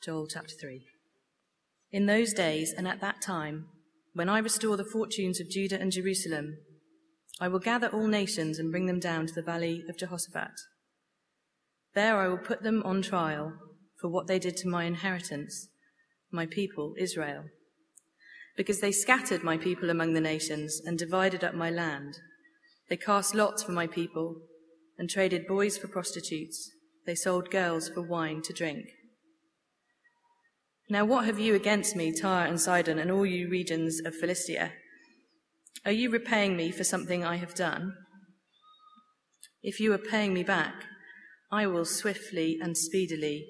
Joel chapter 3. In those days and at that time, when I restore the fortunes of Judah and Jerusalem, I will gather all nations and bring them down to the valley of Jehoshaphat. There I will put them on trial for what they did to my inheritance, my people, Israel, because they scattered my people among the nations and divided up my land. They cast lots for my people and traded boys for prostitutes. They sold girls for wine to drink. Now, what have you against me, Tyre and Sidon, and all you regions of Philistia? Are you repaying me for something I have done? If you are paying me back, I will swiftly and speedily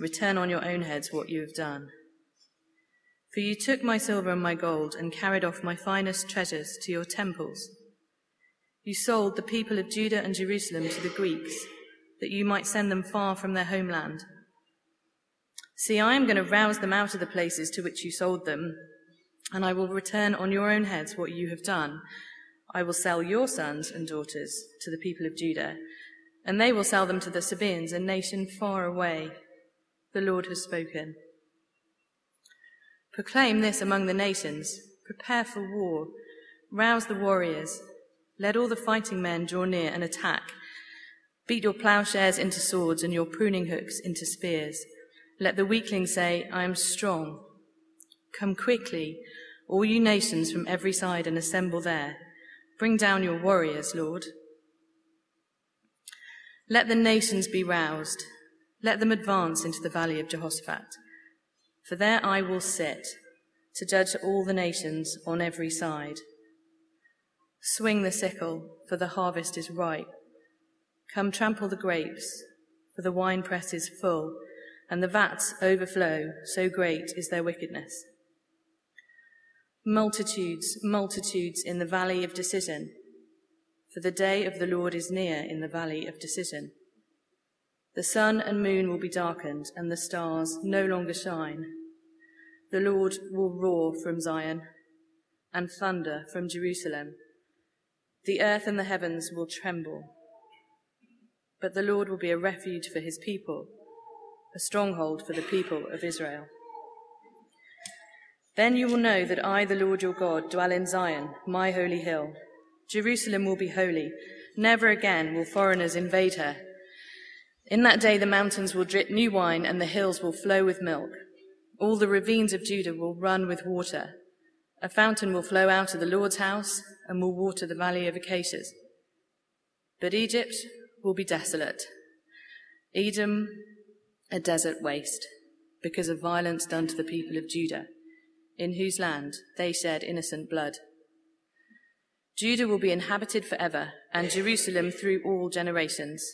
return on your own heads what you have done. For you took my silver and my gold and carried off my finest treasures to your temples. You sold the people of Judah and Jerusalem to the Greeks, that you might send them far from their homeland. See, I am going to rouse them out of the places to which you sold them, and I will return on your own heads what you have done. I will sell your sons and daughters to the people of Judah, and they will sell them to the Sabaeans, a nation far away. The Lord has spoken. Proclaim this among the nations. Prepare for war. Rouse the warriors. Let all the fighting men draw near and attack. Beat your plowshares into swords and your pruning hooks into spears. Let the weakling say, I am strong. Come quickly, all you nations from every side, and assemble there. Bring down your warriors, Lord. Let the nations be roused. Let them advance into the valley of Jehoshaphat. For there I will sit to judge all the nations on every side. Swing the sickle, for the harvest is ripe. Come trample the grapes, for the winepress is full and the vats overflow, so great is their wickedness. Multitudes, multitudes in the valley of decision, for the day of the Lord is near in the valley of decision. The sun and moon will be darkened, and the stars no longer shine. The Lord will roar from Zion and thunder from Jerusalem. The earth and the heavens will tremble. But the Lord will be a refuge for his people a stronghold for the people of Israel. Then you will know that I, the Lord your God, dwell in Zion, my holy hill. Jerusalem will be holy. Never again will foreigners invade her. In that day the mountains will drip new wine and the hills will flow with milk. All the ravines of Judah will run with water. A fountain will flow out of the Lord's house and will water the valley of acacias. But Egypt will be desolate. Edom a desert waste because of violence done to the people of Judah, in whose land they shed innocent blood. Judah will be inhabited forever, and Jerusalem through all generations.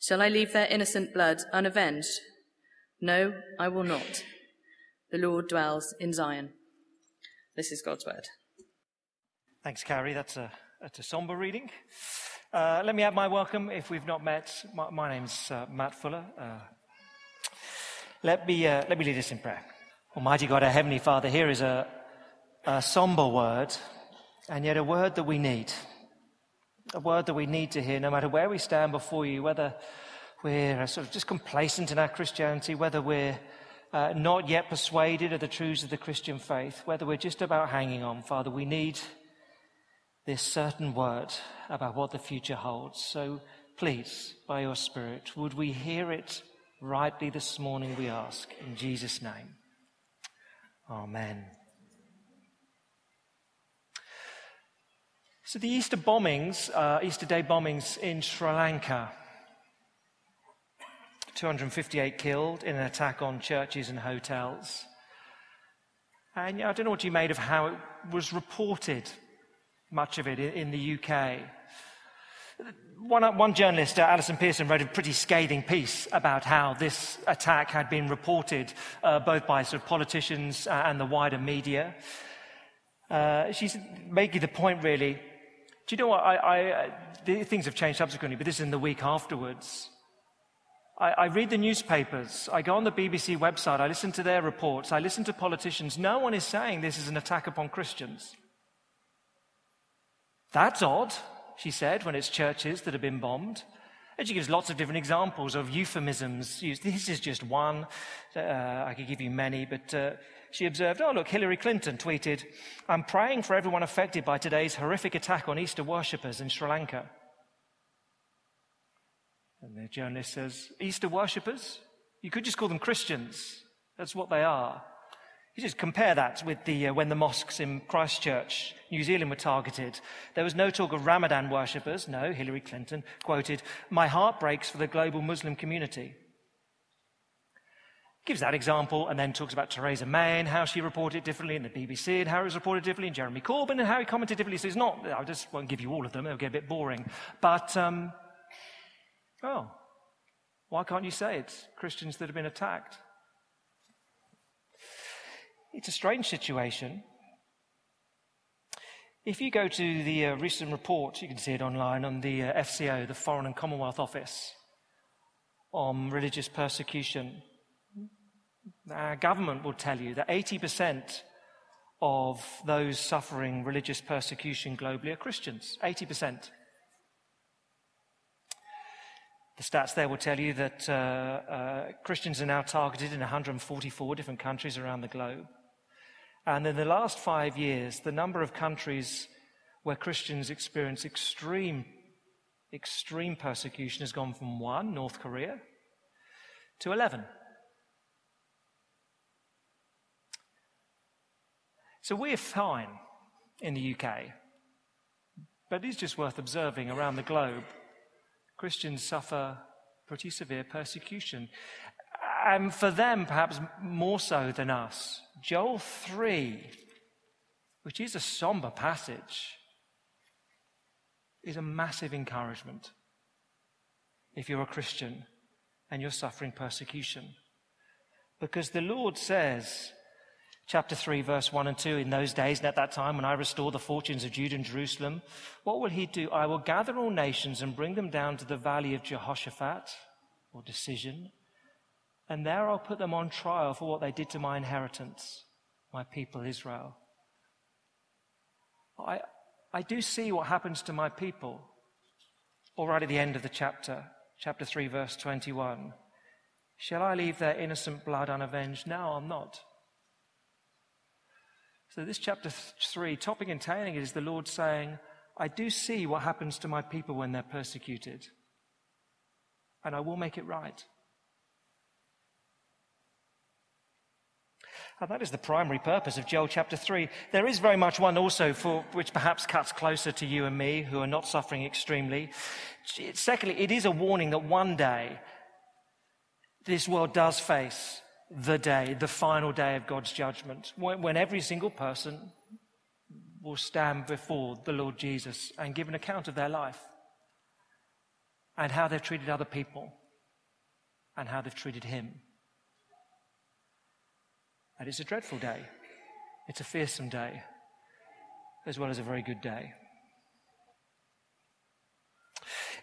Shall I leave their innocent blood unavenged? No, I will not. The Lord dwells in Zion. This is God's word. Thanks, Carrie. That's a, that's a somber reading. Uh, let me add my welcome if we've not met. My, my name's uh, Matt Fuller. Uh, let me, uh, let me lead us in prayer. Almighty God, our Heavenly Father, here is a, a somber word, and yet a word that we need. A word that we need to hear no matter where we stand before you, whether we're sort of just complacent in our Christianity, whether we're uh, not yet persuaded of the truths of the Christian faith, whether we're just about hanging on. Father, we need this certain word about what the future holds. So please, by your Spirit, would we hear it rightly this morning, we ask. In Jesus' name. Amen. So, the Easter bombings, uh, Easter Day bombings in Sri Lanka 258 killed in an attack on churches and hotels. And I don't know what you made of how it was reported, much of it in, in the UK. One, one journalist, uh, Allison Pearson, wrote a pretty scathing piece about how this attack had been reported uh, both by sort of politicians uh, and the wider media. Uh, she's making the point, really. Do you know what? I, I, uh, things have changed subsequently, but this is in the week afterwards. I, I read the newspapers. I go on the BBC website. I listen to their reports. I listen to politicians. No one is saying this is an attack upon Christians. That's odd she said, when it's churches that have been bombed. And she gives lots of different examples of euphemisms. This is just one. Uh, I could give you many, but uh, she observed, oh, look, Hillary Clinton tweeted, I'm praying for everyone affected by today's horrific attack on Easter worshippers in Sri Lanka. And the journalist says, Easter worshippers? You could just call them Christians. That's what they are. You just compare that with the, uh, when the mosques in Christchurch, New Zealand were targeted. There was no talk of Ramadan worshippers. No, Hillary Clinton quoted, My heart breaks for the global Muslim community. Gives that example and then talks about Theresa May and how she reported differently in the BBC and how it was reported differently in Jeremy Corbyn and how he commented differently. So it's not, I just won't give you all of them, it'll get a bit boring. But, um, oh, why can't you say it's Christians that have been attacked? It's a strange situation. If you go to the uh, recent report, you can see it online on the uh, FCO, the Foreign and Commonwealth Office, on religious persecution. Our government will tell you that 80% of those suffering religious persecution globally are Christians. 80%. The stats there will tell you that uh, uh, Christians are now targeted in 144 different countries around the globe. And in the last five years, the number of countries where Christians experience extreme, extreme persecution has gone from one, North Korea, to 11. So we're fine in the UK, but it is just worth observing around the globe. Christians suffer pretty severe persecution and for them, perhaps more so than us, Joel 3, which is a somber passage, is a massive encouragement if you're a Christian and you're suffering persecution. Because the Lord says, chapter 3, verse 1 and 2, in those days and at that time when I restore the fortunes of Judah and Jerusalem, what will he do? I will gather all nations and bring them down to the valley of Jehoshaphat, or decision, and there I'll put them on trial for what they did to my inheritance, my people Israel. I, I do see what happens to my people. All right at the end of the chapter, chapter 3, verse 21. Shall I leave their innocent blood unavenged? No, I'm not. So, this chapter 3, topping and tailing it is the Lord saying, I do see what happens to my people when they're persecuted, and I will make it right. And that is the primary purpose of Joel chapter 3. There is very much one also for which perhaps cuts closer to you and me who are not suffering extremely. Secondly, it is a warning that one day this world does face the day, the final day of God's judgment, when, when every single person will stand before the Lord Jesus and give an account of their life and how they've treated other people and how they've treated Him. And it's a dreadful day. It's a fearsome day, as well as a very good day.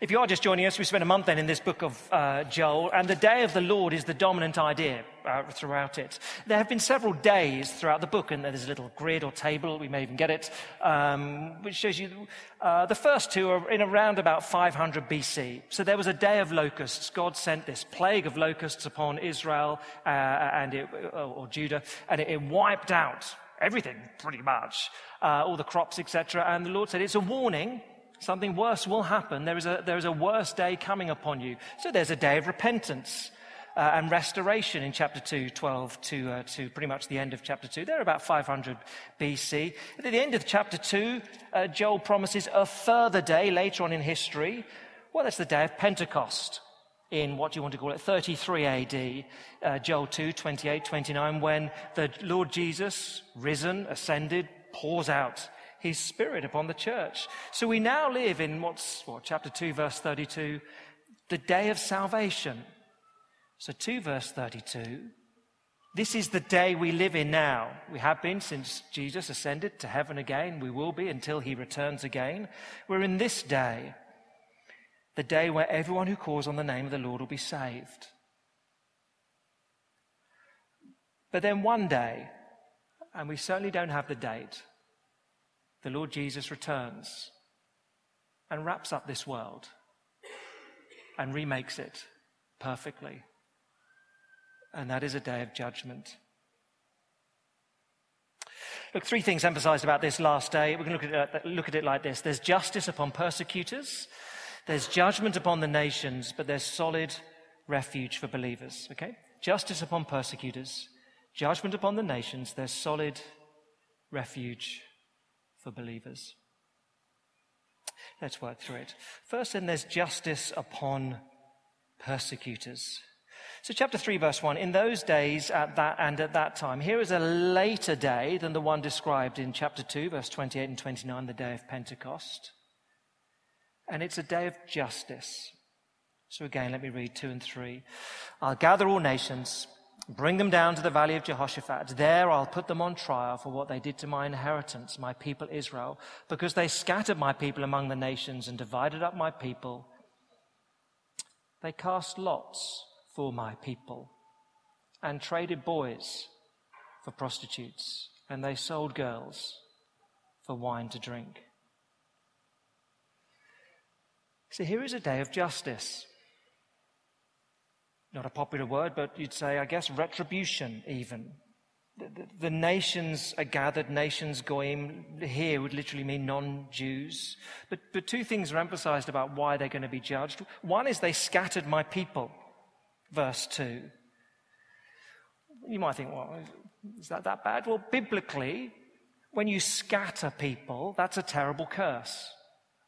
If you are just joining us, we spent a month then in this book of uh, Joel, and the day of the Lord is the dominant idea uh, throughout it. There have been several days throughout the book, and there's a little grid or table, we may even get it, um, which shows you uh, the first two are in around about 500 BC. So there was a day of locusts. God sent this plague of locusts upon Israel uh, and it, or Judah, and it, it wiped out everything pretty much, uh, all the crops, etc. And the Lord said, It's a warning something worse will happen. There is a, there is a worse day coming upon you. So there's a day of repentance. Uh, and restoration in chapter 2, 12 to, uh, to pretty much the end of chapter 2. They're about 500 BC. At the end of chapter 2, uh, Joel promises a further day later on in history. Well, that's the day of Pentecost in what do you want to call it, 33 AD, uh, Joel 2, 28, 29, when the Lord Jesus, risen, ascended, pours out his spirit upon the church. So we now live in what's what, chapter 2, verse 32, the day of salvation. So 2 verse 32, this is the day we live in now. We have been since Jesus ascended to heaven again. We will be until he returns again. We're in this day, the day where everyone who calls on the name of the Lord will be saved. But then one day, and we certainly don't have the date, the Lord Jesus returns and wraps up this world. and remakes it perfectly. And that is a day of judgment. Look, three things emphasized about this last day. We can look at, uh, it, look at it like this there's justice upon persecutors, there's judgment upon the nations, but there's solid refuge for believers. Okay? Justice upon persecutors, judgment upon the nations, there's solid refuge for believers. Let's work through it. First, then, there's justice upon persecutors. So, chapter 3, verse 1 In those days at that, and at that time, here is a later day than the one described in chapter 2, verse 28 and 29, the day of Pentecost. And it's a day of justice. So, again, let me read 2 and 3. I'll gather all nations Bring them down to the valley of Jehoshaphat. There I'll put them on trial for what they did to my inheritance, my people Israel, because they scattered my people among the nations and divided up my people. They cast lots for my people and traded boys for prostitutes, and they sold girls for wine to drink. So here is a day of justice not a popular word, but you'd say, I guess, retribution even. The, the, the nations are gathered, nations goyim here would literally mean non Jews. But, but two things are emphasized about why they're going to be judged. One is they scattered my people, verse 2. You might think, well, is that that bad? Well, biblically, when you scatter people, that's a terrible curse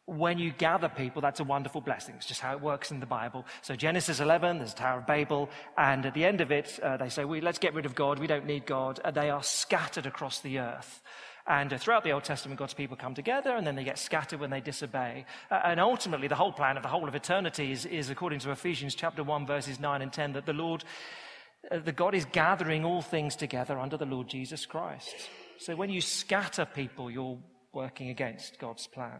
when you gather people, that's a wonderful blessing. It's just how it works in the Bible. So Genesis 11, there's the Tower of Babel, and at the end of it, uh, they say, we, let's get rid of God. We don't need God. And they are scattered across the earth. And uh, throughout the Old Testament, God's people come together, and then they get scattered when they disobey. Uh, and ultimately, the whole plan of the whole of eternity is, is, according to Ephesians chapter 1, verses 9 and 10, that the Lord, uh, the God is gathering all things together under the Lord Jesus Christ. So when you scatter people, you're working against God's plan.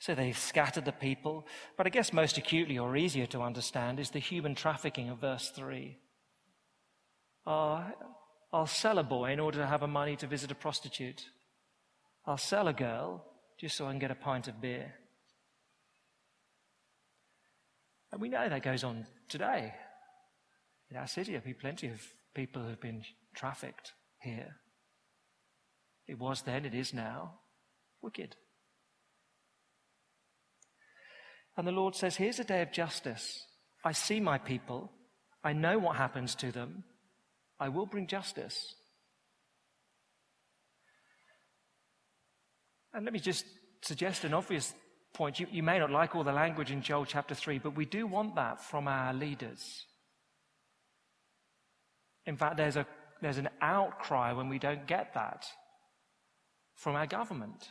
So they scattered the people. But I guess most acutely or easier to understand is the human trafficking of verse 3. Uh, I'll sell a boy in order to have a money to visit a prostitute. I'll sell a girl just so I can get a pint of beer. And we know that goes on today. In our city, There'll be plenty of people who have been trafficked here. It was then, it is now. Wicked. And the Lord says, Here's a day of justice. I see my people. I know what happens to them. I will bring justice. And let me just suggest an obvious point. You, you, may not like all the language in Joel chapter 3, but we do want that from our leaders. In fact, there's, a, there's an outcry when we don't get that from our government.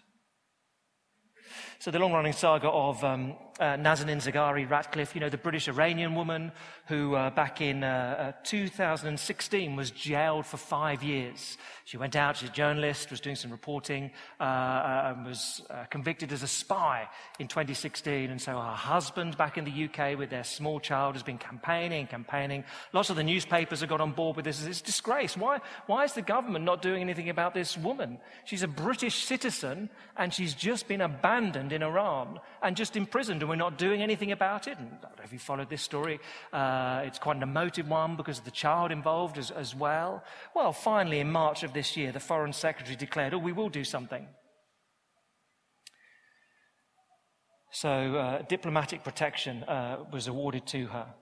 So the long-running saga of um, uh, Nazanin Zaghari Ratcliffe, you know, the British Iranian woman who uh, back in uh, uh 2016 was jailed for five years. She went out, she's a journalist, was doing some reporting, uh, uh, and was convicted as a spy in 2016. And so her husband back in the UK with their small child has been campaigning, campaigning. Lots of the newspapers have got on board with this. It's disgrace. Why, why is the government not doing anything about this woman? She's a British citizen and she's just been abandoned in Iran and just imprisoned we're not doing anything about it. And if you followed this story. Uh, it's quite an emotive one because of the child involved as, as well. Well, finally, in March of this year, the Foreign Secretary declared, oh, we will do something. So, uh, diplomatic protection uh, was awarded to her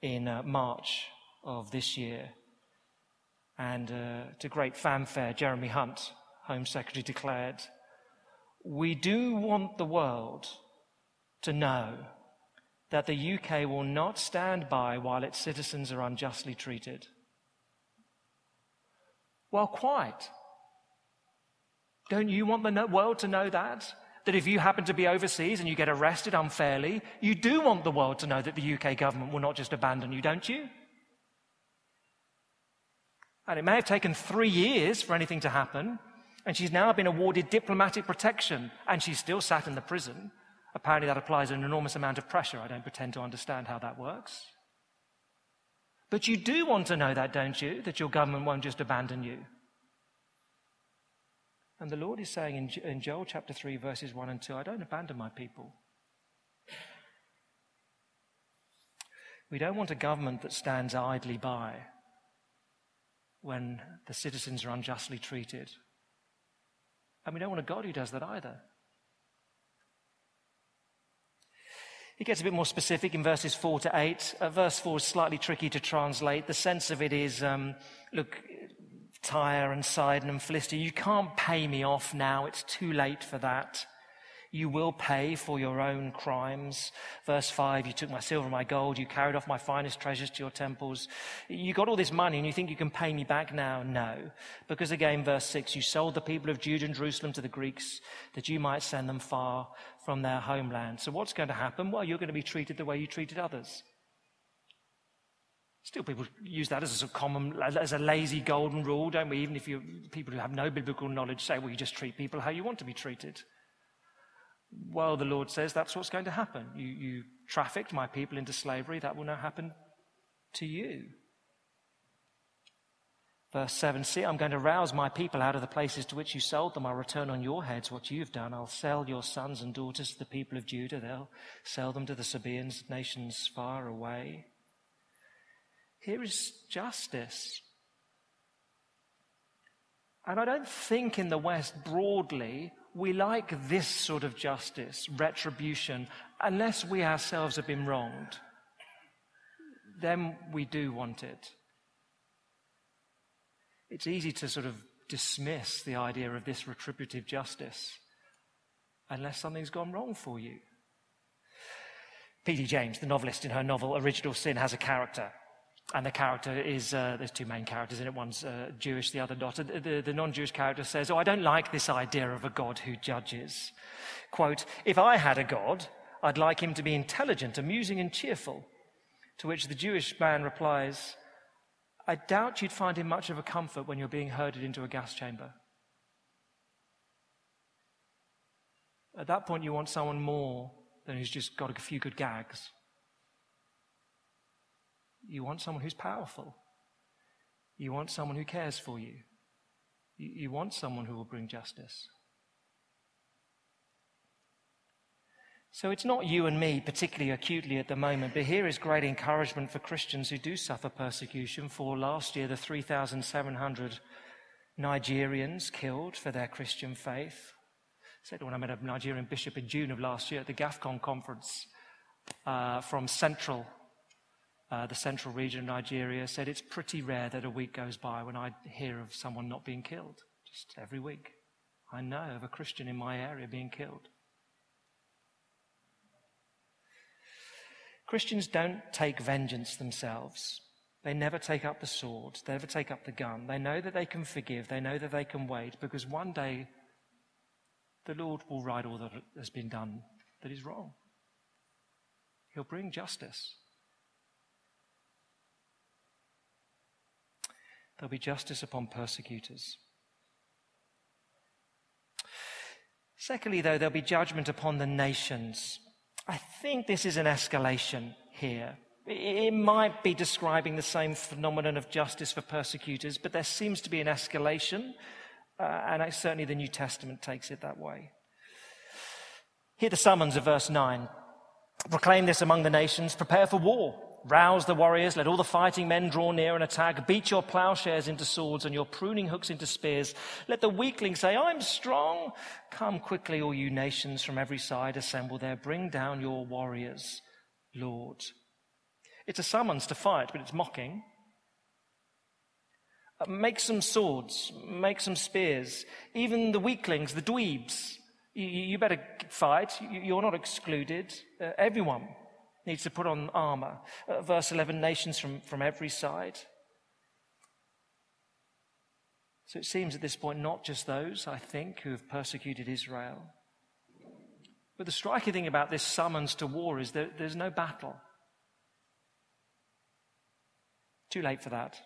in uh, March of this year. And uh, to great fanfare, Jeremy Hunt, Home Secretary, declared, We do want the world to know that the UK will not stand by while its citizens are unjustly treated. Well, quite. Don't you want the world to know that? That if you happen to be overseas and you get arrested unfairly, you do want the world to know that the UK government will not just abandon you, don't you? And it may have taken three years for anything to happen, and she's now been awarded diplomatic protection, and she's still sat in the prison. Apparently, that applies an enormous amount of pressure. I don't pretend to understand how that works. But you do want to know that, don't you? That your government won't just abandon you. And the Lord is saying in, in Joel chapter 3, verses 1 and 2, I don't abandon my people. We don't want a government that stands idly by when the citizens are unjustly treated. And we don't want a God who does that either. He gets a bit more specific in verses 4 to 8. Uh, verse 4 is slightly tricky to translate. The sense of it is um, look, Tyre and Sidon and Philistia, you can't pay me off now. It's too late for that. You will pay for your own crimes. Verse 5, you took my silver and my gold. You carried off my finest treasures to your temples. You got all this money and you think you can pay me back now? No. Because again, verse 6, you sold the people of Judah and Jerusalem to the Greeks that you might send them far from their homeland. So what's going to happen? Well, you're going to be treated the way you treated others. Still, people use that as a common, as a lazy golden rule, don't we? Even if you, people who have no biblical knowledge say, well, you just treat people how you want to be treated. Well, the Lord says that's what's going to happen. You, you trafficked my people into slavery, that will now happen to you. Verse 7 See, I'm going to rouse my people out of the places to which you sold them. I'll return on your heads what you've done. I'll sell your sons and daughters to the people of Judah. They'll sell them to the Sabaeans, nations far away. Here is justice. And I don't think in the West broadly we like this sort of justice, retribution, unless we ourselves have been wronged. Then we do want it. It's easy to sort of dismiss the idea of this retributive justice unless something's gone wrong for you. P.D. James, the novelist in her novel Original Sin, has a character and the character is, uh, there's two main characters in it. One's uh, Jewish, the other not. The, the, the non Jewish character says, Oh, I don't like this idea of a God who judges. Quote, If I had a God, I'd like him to be intelligent, amusing, and cheerful. To which the Jewish man replies, I doubt you'd find him much of a comfort when you're being herded into a gas chamber. At that point, you want someone more than who's just got a few good gags. You want someone who's powerful. You want someone who cares for you. You, you want someone who will bring justice. So it's not you and me particularly acutely at the moment, but here is great encouragement for Christians who do suffer persecution. For last year, the 3,700 Nigerians killed for their Christian faith. I said when I met a Nigerian bishop in June of last year at the GAFCON conference uh, from Central uh, the central region of Nigeria, said it's pretty rare that a week goes by when I hear of someone not being killed. Just every week. I know of a Christian in my area being killed. Christians don't take vengeance themselves. They never take up the sword. They never take up the gun. They know that they can forgive. They know that they can wait because one day the Lord will right all that has been done that is wrong. He'll bring justice. There'll be justice upon persecutors. Secondly, though, there'll be judgment upon the nations. I think this is an escalation here. It might be describing the same phenomenon of justice for persecutors, but there seems to be an escalation, uh, and certainly the New Testament takes it that way. Hear the summons of verse 9. Proclaim this among the nations, prepare for war. Rouse the warriors, let all the fighting men draw near and attack. Beat your plowshares into swords and your pruning hooks into spears. Let the weakling say, I'm strong. Come quickly, all you nations from every side, assemble there. Bring down your warriors, Lord. It's a summons to fight, but it's mocking. Uh, make some swords, make some spears. Even the weaklings, the dweebs, you, better fight. You're not excluded. Uh, everyone needs to put on armor. Uh, verse 11 nations from, from every side. So it seems at this point, not just those, I think, who have persecuted Israel. But the striking thing about this summons to war is that there's no battle. Too late for that.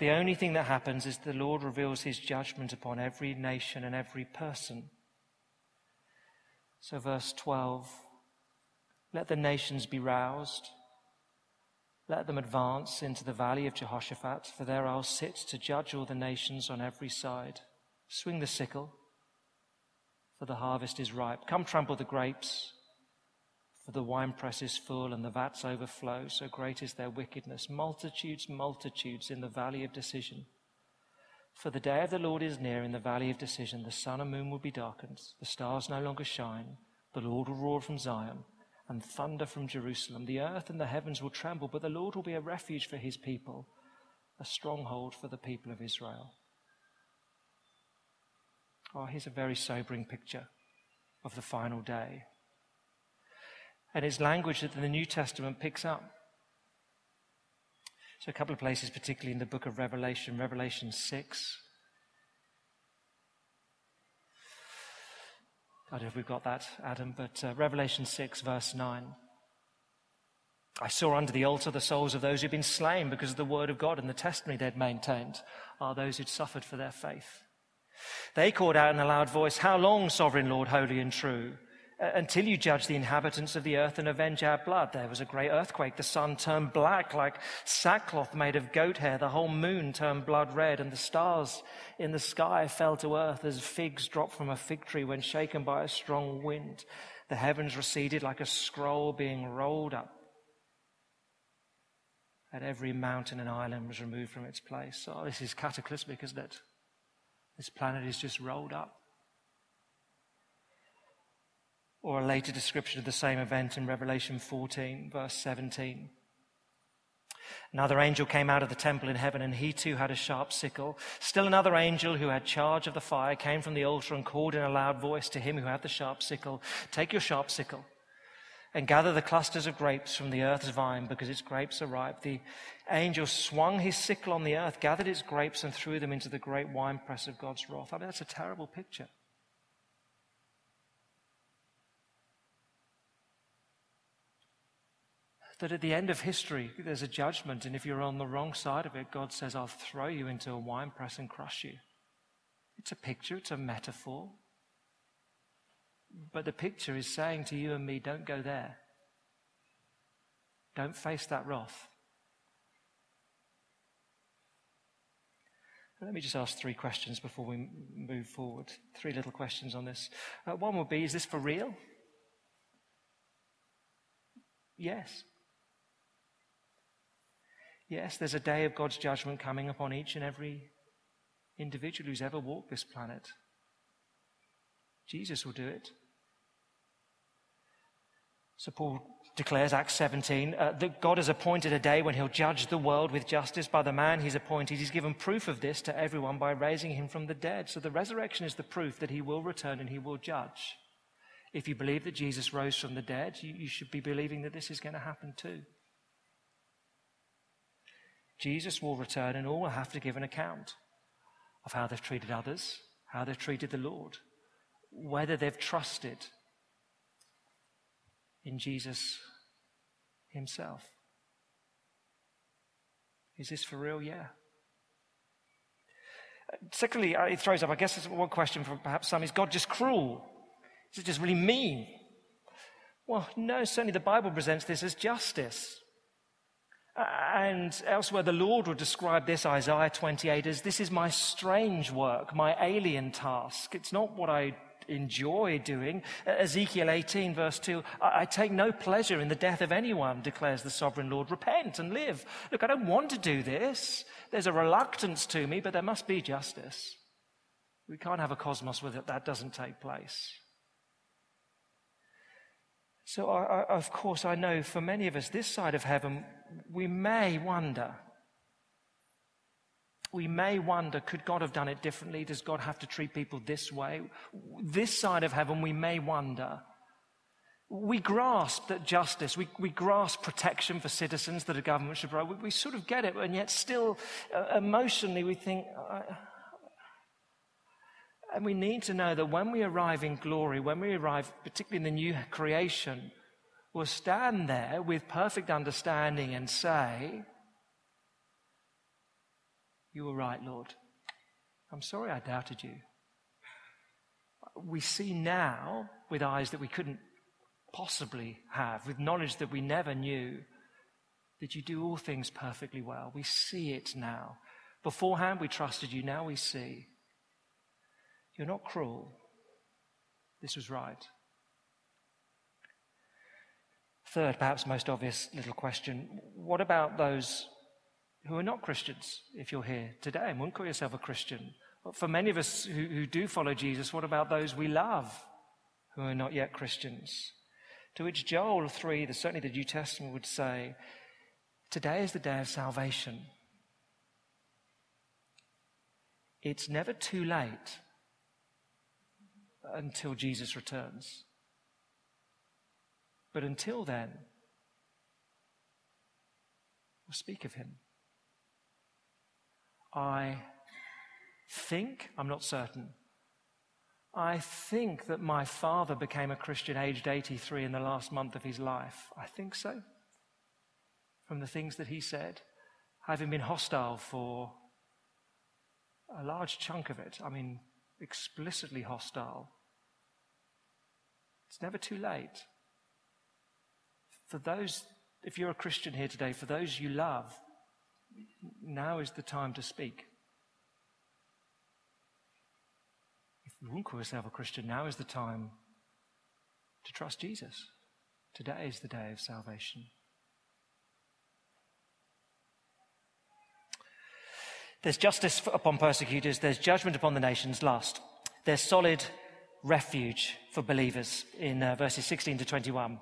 The only thing that happens is the Lord reveals his judgment upon every nation and every person. So, verse 12 let the nations be roused. Let them advance into the valley of Jehoshaphat, for there I'll sit to judge all the nations on every side. Swing the sickle, for the harvest is ripe. Come trample the grapes, For the winepress is full and the vats overflow, so great is their wickedness. Multitudes, multitudes in the valley of decision. For the day of the Lord is near in the valley of decision. The sun and moon will be darkened, the stars no longer shine. The Lord will roar from Zion and thunder from Jerusalem. The earth and the heavens will tremble, but the Lord will be a refuge for his people, a stronghold for the people of Israel. Oh, here's a very sobering picture of the final day. And it's language that the New Testament picks up. So, a couple of places, particularly in the book of Revelation, Revelation 6. I don't know if we've got that, Adam, but uh, Revelation 6, verse 9. I saw under the altar the souls of those who'd been slain because of the word of God and the testimony they'd maintained, are those who'd suffered for their faith. They called out in a loud voice, How long, sovereign Lord, holy and true? Uh, until you judge the inhabitants of the earth and avenge our blood. There was a great earthquake. The sun turned black like sackcloth made of goat hair. The whole moon turned blood red, and the stars in the sky fell to earth as figs drop from a fig tree when shaken by a strong wind. The heavens receded like a scroll being rolled up. And every mountain and island was removed from its place. Oh, this is cataclysmic, isn't it? This planet is just rolled up. Or a later description of the same event in Revelation 14, verse 17. Another angel came out of the temple in heaven, and he too had a sharp sickle. Still another angel who had charge of the fire came from the altar and called in a loud voice to him who had the sharp sickle Take your sharp sickle and gather the clusters of grapes from the earth's vine, because its grapes are ripe. The angel swung his sickle on the earth, gathered its grapes, and threw them into the great winepress of God's wrath. I mean, that's a terrible picture. That at the end of history, there's a judgment, and if you're on the wrong side of it, God says, I'll throw you into a winepress and crush you. It's a picture, it's a metaphor. But the picture is saying to you and me, don't go there. Don't face that wrath. Let me just ask three questions before we move forward. Three little questions on this. Uh, one would be Is this for real? Yes. Yes, there's a day of God's judgment coming upon each and every individual who's ever walked this planet. Jesus will do it. So Paul declares, Acts 17, uh, that God has appointed a day when he'll judge the world with justice by the man he's appointed. He's given proof of this to everyone by raising him from the dead. So the resurrection is the proof that he will return and he will judge. If you believe that Jesus rose from the dead, you, you should be believing that this is going to happen too. Jesus will return and all will have to give an account of how they've treated others, how they've treated the Lord, whether they've trusted in Jesus himself. Is this for real? Yeah. Secondly, uh, it throws up, I guess, one question for perhaps some is God just cruel? Is it just really mean? Well, no, certainly the Bible presents this as justice. And elsewhere, the Lord would describe this, Isaiah 28, as this is my strange work, my alien task. It's not what I enjoy doing. Ezekiel 18, verse 2 I, take no pleasure in the death of anyone, declares the sovereign Lord. Repent and live. Look, I don't want to do this. There's a reluctance to me, but there must be justice. We can't have a cosmos where that doesn't take place. So, I, I, of course, I know for many of us, this side of heaven, we may wonder we may wonder could God have done it differently? Does God have to treat people this way? This side of heaven, we may wonder. We grasp that justice, we, we grasp protection for citizens that a government should provide. We, we sort of get it, and yet still uh, emotionally we think. And we need to know that when we arrive in glory, when we arrive, particularly in the new creation, we'll stand there with perfect understanding and say, you were right, Lord. I'm sorry I doubted you. We see now with eyes that we couldn't possibly have, with knowledge that we never knew, that you do all things perfectly well. We see it now. Beforehand, we trusted you. Now we see. You're not cruel. This was right. Third, perhaps most obvious little question what about those who are not Christians, if you're here today and wouldn't call yourself a Christian? For many of us who, who do follow Jesus, what about those we love who are not yet Christians? To which Joel 3, the, certainly the New Testament would say, Today is the day of salvation. It's never too late until Jesus returns. But until then, we'll speak of him. I think, I'm not certain, I think that my father became a Christian aged 83 in the last month of his life. I think so. From the things that he said, having been hostile for a large chunk of it, I mean, explicitly hostile. It's never too late. For those, if you're a Christian here today, for those you love, now is the time to speak. If you wouldn't call yourself a Christian, now is the time to trust Jesus. Today is the day of salvation. There's justice upon persecutors, there's judgment upon the nations, last. There's solid refuge for believers in uh, verses 16 to 21.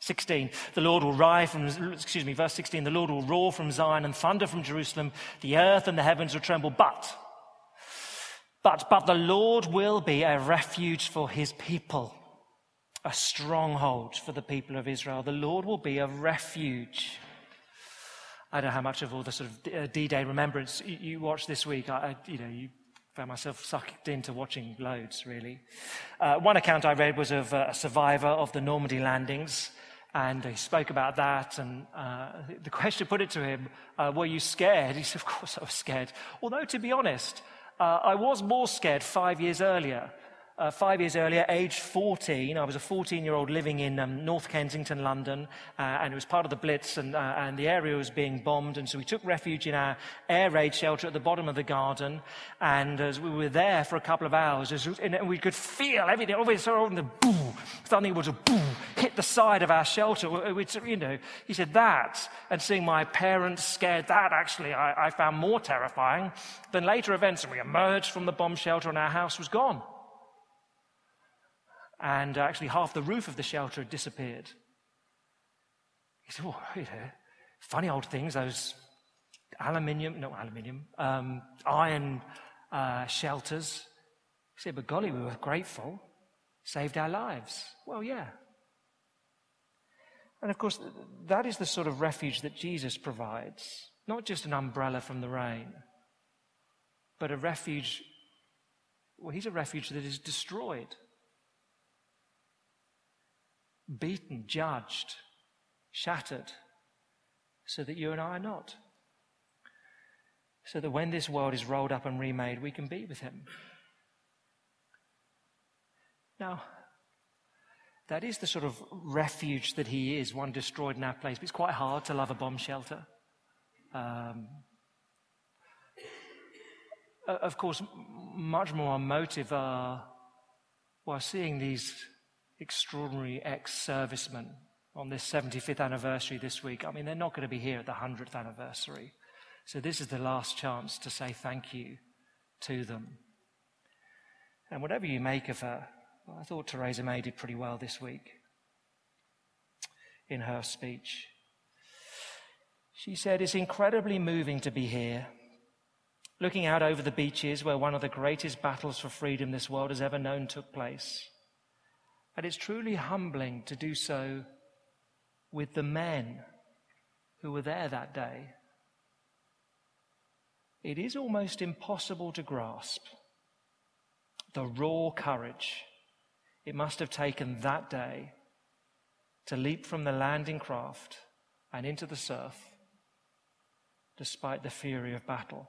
16, the Lord will rise from, excuse me, verse 16, the Lord will roar from Zion and thunder from Jerusalem. The earth and the heavens will tremble. But but, but the Lord will be a refuge for his people, a stronghold for the people of Israel. The Lord will be a refuge. I don't know how much of all the sort of uh, D-Day remembrance you watched this week. I, you know, you found myself sucked into watching loads, really. Uh, one account I read was of a survivor of the Normandy landings, and he spoke about that. And uh, the question put it to him, uh, "Were you scared?" He said, "Of course I was scared." Although, to be honest, uh, I was more scared five years earlier. Uh, five years earlier, age 14, I was a 14 year old living in um, North Kensington, London, uh, and it was part of the Blitz, and, uh, and, the area was being bombed. And so we took refuge in our air raid shelter at the bottom of the garden. And as we were there for a couple of hours, as, and we could feel everything, sudden, the boom, something was a boom, hit the side of our shelter. Which, you know, he said that, and seeing my parents scared, that actually I, I found more terrifying than later events. And we emerged from the bomb shelter, and our house was gone and actually half the roof of the shelter had disappeared. He said, Oh, you know, funny old things, those aluminium, no aluminium, um, iron uh, shelters. He said, But golly, we were grateful, saved our lives. Well, yeah. And of course, that is the sort of refuge that Jesus provides. Not just an umbrella from the rain, but a refuge. Well, he's a refuge that is destroyed beaten, judged, shattered, so that you and I are not. So that when this world is rolled up and remade, we can be with Him. Now, that is the sort of refuge that He is, one destroyed in our place. But it's quite hard to love a bomb shelter. Um, of course, much more motive are, while seeing these extraordinary ex servicemen on this 75th anniversary this week. I mean, they're not going to be here at the 100th anniversary. So, this is the last chance to say thank you to them. And whatever you make of her, I thought Theresa May did pretty well this week in her speech. She said, It's incredibly moving to be here, looking out over the beaches where one of the greatest battles for freedom this world has ever known took place. And it's truly humbling to do so with the men who were there that day. It is almost impossible to grasp the raw courage it must have taken that day to leap from the landing craft and into the surf despite the fury of battle.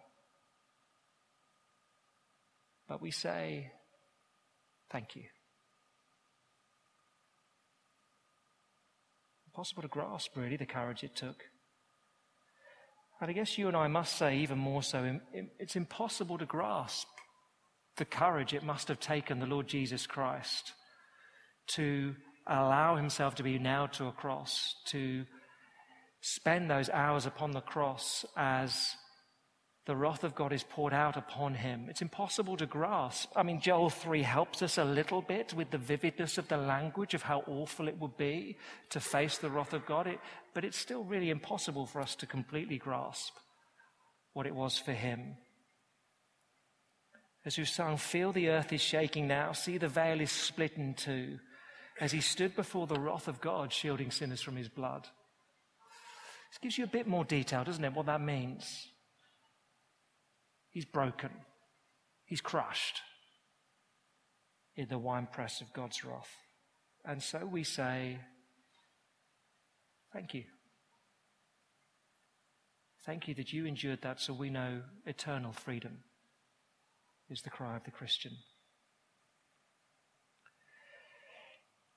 But we say, Thank you. Impossible to grasp, really, the courage it took. And I guess you and I must say, even more so, it's impossible to grasp the courage it must have taken the Lord Jesus Christ to allow himself to be nailed to a cross, to spend those hours upon the cross as the wrath of God is poured out upon him. It's impossible to grasp. I mean, Joel 3 helps us a little bit with the vividness of the language of how awful it would be to face the wrath of God, it, but it's still really impossible for us to completely grasp what it was for him. As we sung, feel the earth is shaking now, see the veil is split in two, as he stood before the wrath of God, shielding sinners from his blood. This gives you a bit more detail, doesn't it, what that means? He's broken. He's crushed in the winepress of God's wrath. And so we say, Thank you. Thank you that you endured that so we know eternal freedom is the cry of the Christian.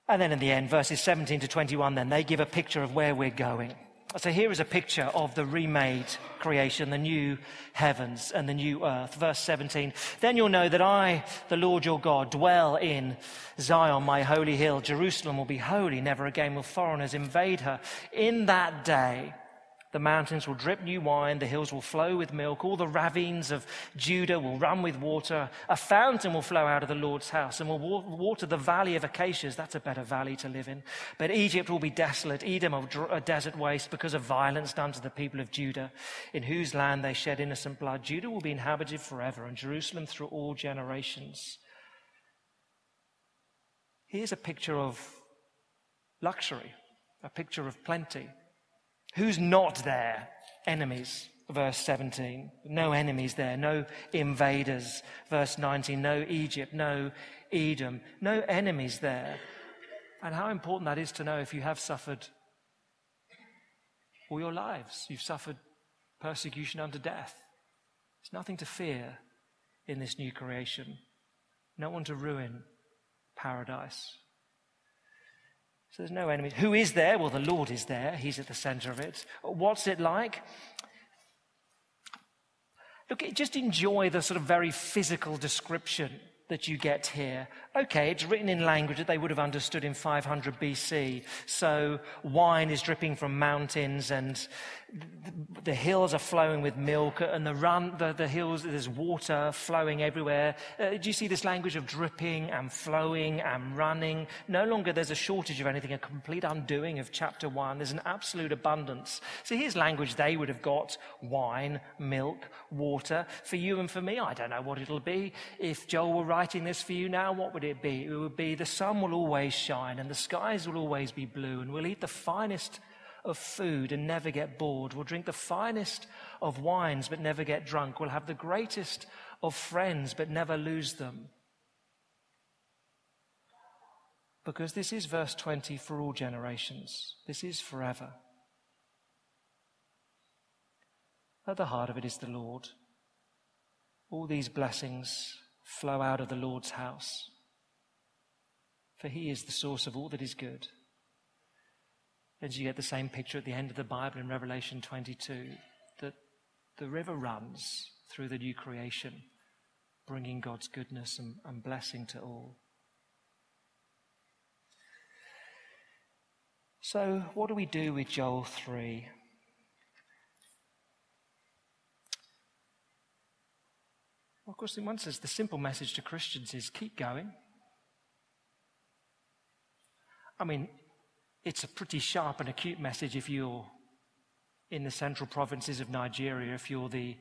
And then in the end, verses 17 to 21, then they give a picture of where we're going. So here is a picture of the remade creation, the new heavens and the new earth. Verse 17. Then you'll know that I, the Lord your God, dwell in Zion, my holy hill. Jerusalem will be holy. Never again will foreigners invade her. In that day, the mountains will drip new wine, the hills will flow with milk, all the ravines of Judah will run with water. A fountain will flow out of the Lord's house and will water the valley of acacias. That's a better valley to live in. But Egypt will be desolate, Edom a desert waste because of violence done to the people of Judah, in whose land they shed innocent blood. Judah will be inhabited forever, and Jerusalem through all generations. Here's a picture of luxury, a picture of plenty. Who's not there? Enemies. Verse 17. No enemies there. No invaders. Verse 19. No Egypt. No Edom. No enemies there. And how important that is to know if you have suffered all your lives. You've suffered persecution unto death. There's nothing to fear in this new creation. No one to ruin paradise. So there's no enemies. Who is there? Well, the Lord is there. He's at the center of it. What's it like? Look, just enjoy the sort of very physical description that you get here. Okay, it's written in language that they would have understood in 500 BC. So wine is dripping from mountains and the hills are flowing with milk and the run, the, the hills, there's water flowing everywhere. Uh, do you see this language of dripping and flowing and running? No longer there's a shortage of anything, a complete undoing of chapter one. There's an absolute abundance. So here's language they would have got wine, milk, water. For you and for me, I don't know what it'll be. If Joel were writing this for you now, what would it be? It would be the sun will always shine and the skies will always be blue and we'll eat the finest of food and never get bored. We'll drink the finest of wines but never get drunk. We'll have the greatest of friends but never lose them. Because this is verse 20 for all generations. This is forever. At the heart of it is the Lord. All these blessings flow out of the Lord's house, for he is the source of all that is good. And you get the same picture at the end of the Bible in Revelation 22 that the river runs through the new creation, bringing God's goodness and, and blessing to all. So, what do we do with Joel 3? Well, of course, in one sense, the simple message to Christians is keep going. I mean, it's a pretty sharp and acute message if you're in the central provinces of Nigeria, if you're the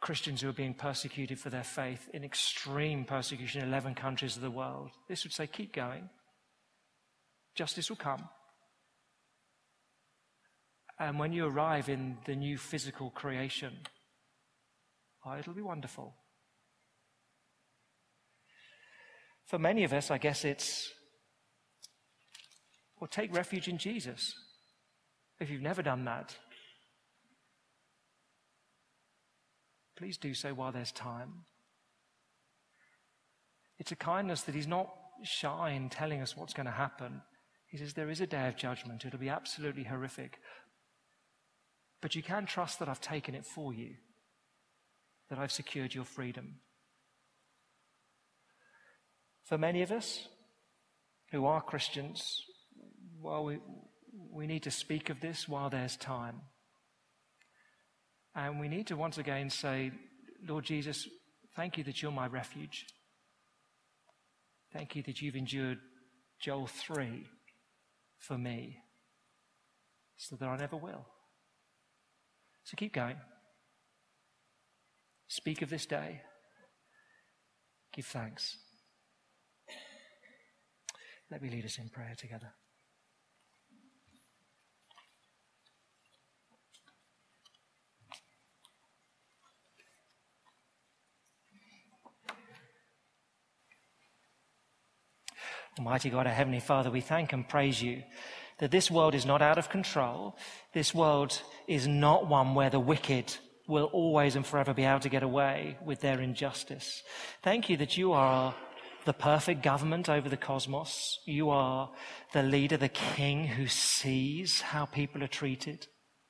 Christians who are being persecuted for their faith in extreme persecution in 11 countries of the world. This would say, keep going. Justice will come. And when you arrive in the new physical creation, oh, it'll be wonderful. For many of us, I guess it's or take refuge in Jesus. If you've never done that, please do so while there's time. It's a kindness that He's not shy in telling us what's going to happen. He says there is a day of judgment. It'll be absolutely horrific. But you can trust that I've taken it for you, that I've secured your freedom. For many of us, who are Christians, well, we, we need to speak of this while there's time. And we need to once again say, Lord Jesus, thank you that you're my refuge. Thank you that you've endured Joel 3 for me so that I never will. So keep going. Speak of this day. Give thanks. Let me lead us in prayer together. Almighty God, our Heavenly Father, we thank and praise you that this world is not out of control. This world is not one where the wicked will always and forever be able to get away with their injustice. Thank you that you are the perfect government over the cosmos. You are the leader, the king who sees how people are treated.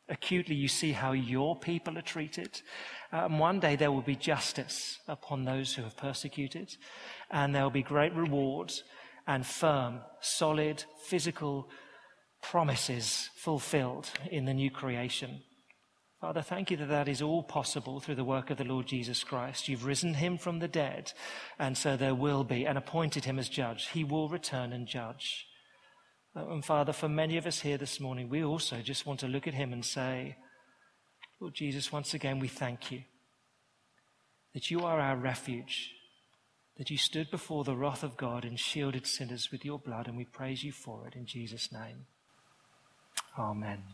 Acutely, you see how your people are treated. And one day there will be justice upon those who have persecuted, and there will be great rewards and firm, solid, physical promises fulfilled in the new creation. Father, thank you that that is all possible through the work of the Lord Jesus Christ. You've risen him from the dead, and so there will be, and appointed him as judge. He will return and judge. Uh, and Father, for many of us here this morning, we also just want to look at him and say, Lord Jesus, once again, we thank you that you are our refuge, that you stood before the wrath of God and shielded sinners with your blood, and we praise you for it in Jesus' name. Amen.